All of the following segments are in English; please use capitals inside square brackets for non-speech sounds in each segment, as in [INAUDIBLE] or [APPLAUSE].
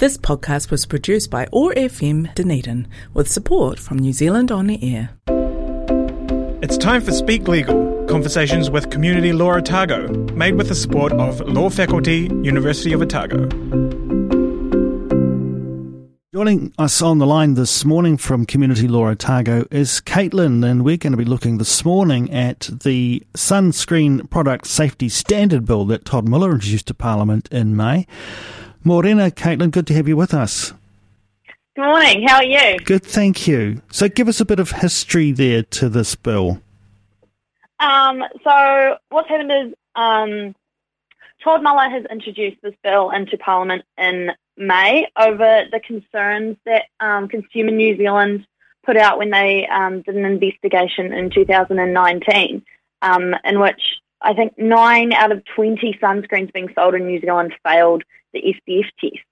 This podcast was produced by OAR FM Dunedin with support from New Zealand On the Air. It's time for Speak Legal, conversations with Community Law Otago, made with the support of Law Faculty, University of Otago. Joining us on the line this morning from Community Law Otago is Katelin, and we're going to be looking this morning at the Sunscreen Product Safety Standard Bill that Todd Muller introduced to Parliament in May. Morena, Katelin, good to have you with us. Good morning. How are you? Good, thank you. So, give us a bit of history there to this bill. Um, so, what's happened is um, Todd Muller has introduced this bill into Parliament in May over the concerns that um, Consumer New Zealand put out when they um, did an investigation in 2019, um, in which I think nine out of 20 sunscreens being sold in New Zealand failed the SPF test.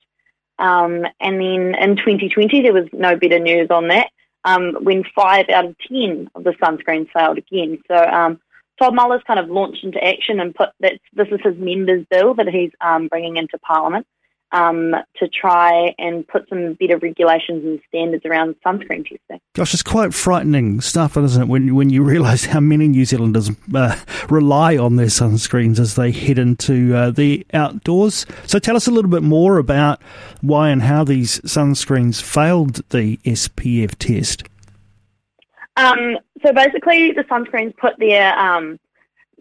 Um, and then in 2020, there was no better news on that um, when five out of 10 of the sunscreens failed again. So um, Todd Muller's kind of launched into action and put that this is his members' bill that he's um, bringing into Parliament um, to try and put some better regulations and standards around sunscreen testing. Gosh, it's quite frightening stuff, isn't it, when, when you realise how many New Zealanders uh, rely on their sunscreens as they head into uh, the outdoors. So tell us a little bit more about why and how these sunscreens failed the SPF test. Um, so basically, the sunscreens put their um,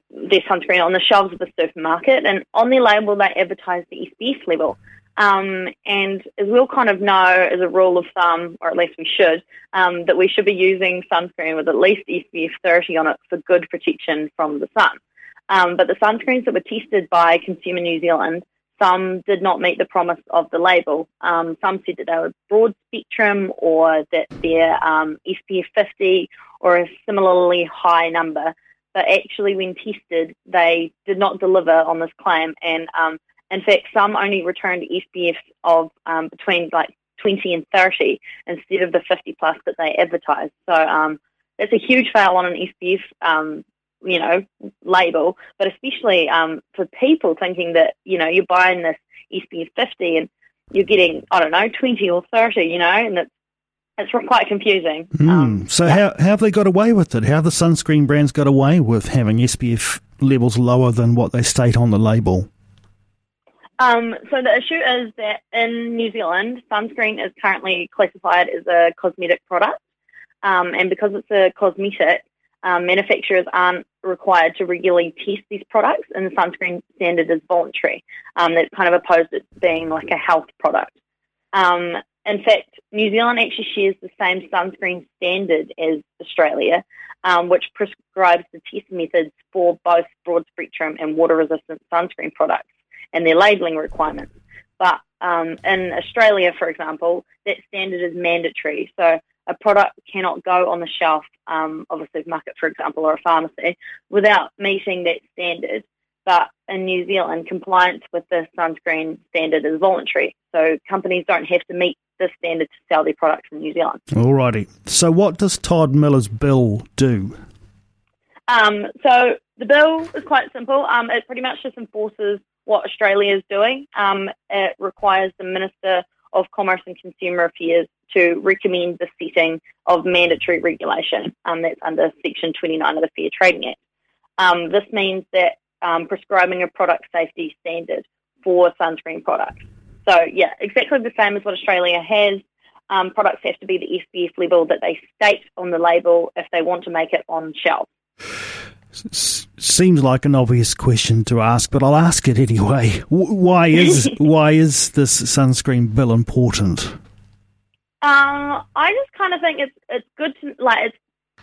their sunscreen on the shelves of the supermarket, and on their label they advertise the SPF level. Um, and as we'll kind of know as a rule of thumb, or at least we should, um, that we should be using sunscreen with at least SPF 30 on it for good protection from the sun. Um, but the sunscreens that were tested by Consumer New Zealand, some did not meet the promise of the label. Um, some said that they were broad spectrum or that they're um, SPF 50 or a similarly high number. But actually, when tested, they did not deliver on this claim and um, in fact, some only returned SPF of um, between like 20 and 30 instead of the 50 plus that they advertised. So um, that's a huge fail on an SPF, um, you know, label, but especially um, for people thinking that, you know, you're buying this SPF 50 and you're getting, I don't know, 20 or 30, you know, and it's, it's quite confusing. Mm. so yeah. how, how have they got away with it? How have the sunscreen brands got away with having SPF levels lower than what they state on the label? Um, so the issue is that in New Zealand, sunscreen is currently classified as a cosmetic product, um, and because it's a cosmetic, um, manufacturers aren't required to regularly test these products, and the sunscreen standard is voluntary. Um, that's kind of opposed to being like a health product. Um, in fact, New Zealand actually shares the same sunscreen standard as Australia, um, which prescribes the test methods for both broad spectrum and water resistant sunscreen products and their labelling requirements. But um, in Australia, for example, that standard is mandatory. So a product cannot go on the shelf um, of a supermarket, for example, or a pharmacy without meeting that standard. But in New Zealand, compliance with the sunscreen standard is voluntary. So companies don't have to meet the standard to sell their products in New Zealand. Alrighty. So what does Todd Muller's bill do? Um, so the bill is quite simple. Um, it pretty much just enforces what Australia is doing. Um, it requires the Minister of Commerce and Consumer Affairs to recommend the setting of mandatory regulation. Um, that's under Section 29 of the Fair Trading Act. Um, this means that um, prescribing a product safety standard for sunscreen products. So, yeah, exactly the same as what Australia has. Um, products have to be the SPF level that they state on the label if they want to make it on shelf seems like an obvious question to ask, but I'll ask it anyway. Why is [LAUGHS] why is this sunscreen bill important? Um, I just kind of think it's it's good to like it's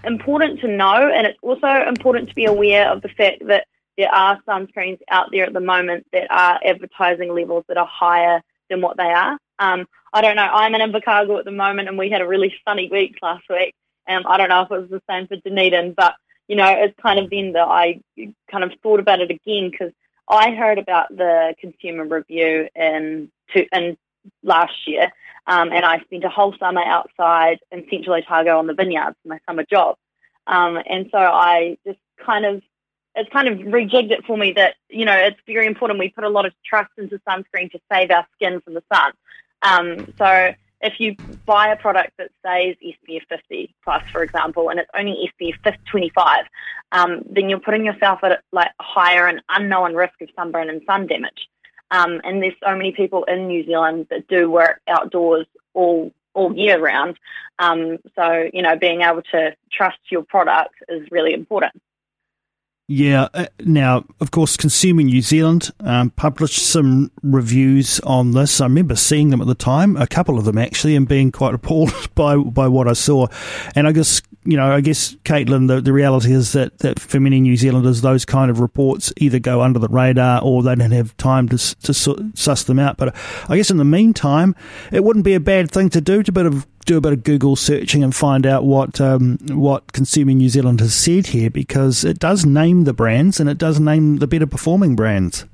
important to know, and it's also important to be aware of the fact that there are sunscreens out there at the moment that are advertising levels that are higher than what they are. Um, I don't know. I'm in Invercargill at the moment, and we had a really sunny week last week. Um, I don't know if it was the same for Dunedin, but you know, it's kind of then that I kind of thought about it again because I heard about the consumer review in to, in last year, um, and I spent a whole summer outside in Central Otago on the vineyards my summer job, um, and so I just kind of it's kind of rejigged it for me that you know it's very important we put a lot of trust into sunscreen to save our skin from the sun. Um, so if you buy a product that says SPF 50 plus, for example, and it's only SPF 25, um, then you're putting yourself at like higher and unknown risk of sunburn and sun damage. Um, and there's so many people in New Zealand that do work outdoors all all year round. Um, so you know, being able to trust your product is really important. Yeah. Uh, now, of course, Consumer New Zealand um, published some reviews on this. I remember seeing them at the time, a couple of them actually, and being quite appalled [LAUGHS] by by what I saw. And I guess you know, I guess Katelin, the, the reality is that, that for many New Zealanders, those kind of reports either go under the radar or they don't have time to to suss them out. But I guess in the meantime, it wouldn't be a bad thing to do to bit of do a bit of Google searching and find out what um, what Consumer New Zealand has said here because it does name the brands and it does name the better performing brands.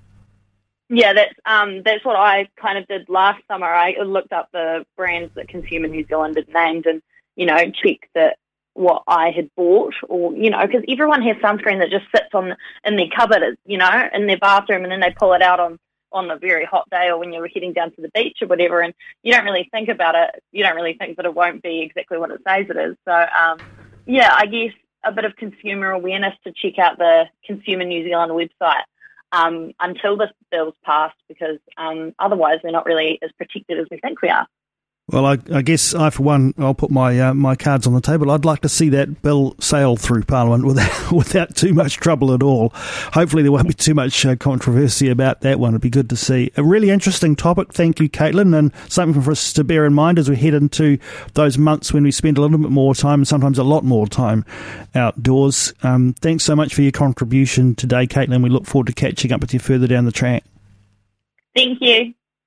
Yeah, that's um, that's what I kind of did last summer. I looked up the brands that Consumer New Zealand had named and you know checked that what I had bought, or you know, because everyone has sunscreen that just sits on in their cupboard, you know, in their bathroom, and then they pull it out on on a very hot day or when you're heading down to the beach or whatever, and you don't really think about it. You don't really think that it won't be exactly what it says it is. So, um, yeah, I guess a bit of consumer awareness to check out the Consumer New Zealand website um, until this bill's passed, because um, otherwise we're not really as protected as we think we are. Well, I, I, guess I, for one, I'll put my uh, my cards on the table. I'd like to see that bill sail through Parliament [LAUGHS] without without too much trouble at all. Hopefully, there won't be too much uh, controversy about that one. It'd be good to see. A really interesting topic. Thank you, Katelin, and something for us to bear in mind as we head into those months when we spend a little bit more time, sometimes a lot more time, outdoors. Um, thanks so much for your contribution today, Katelin. We look forward to catching up with you further down the track. Thank you.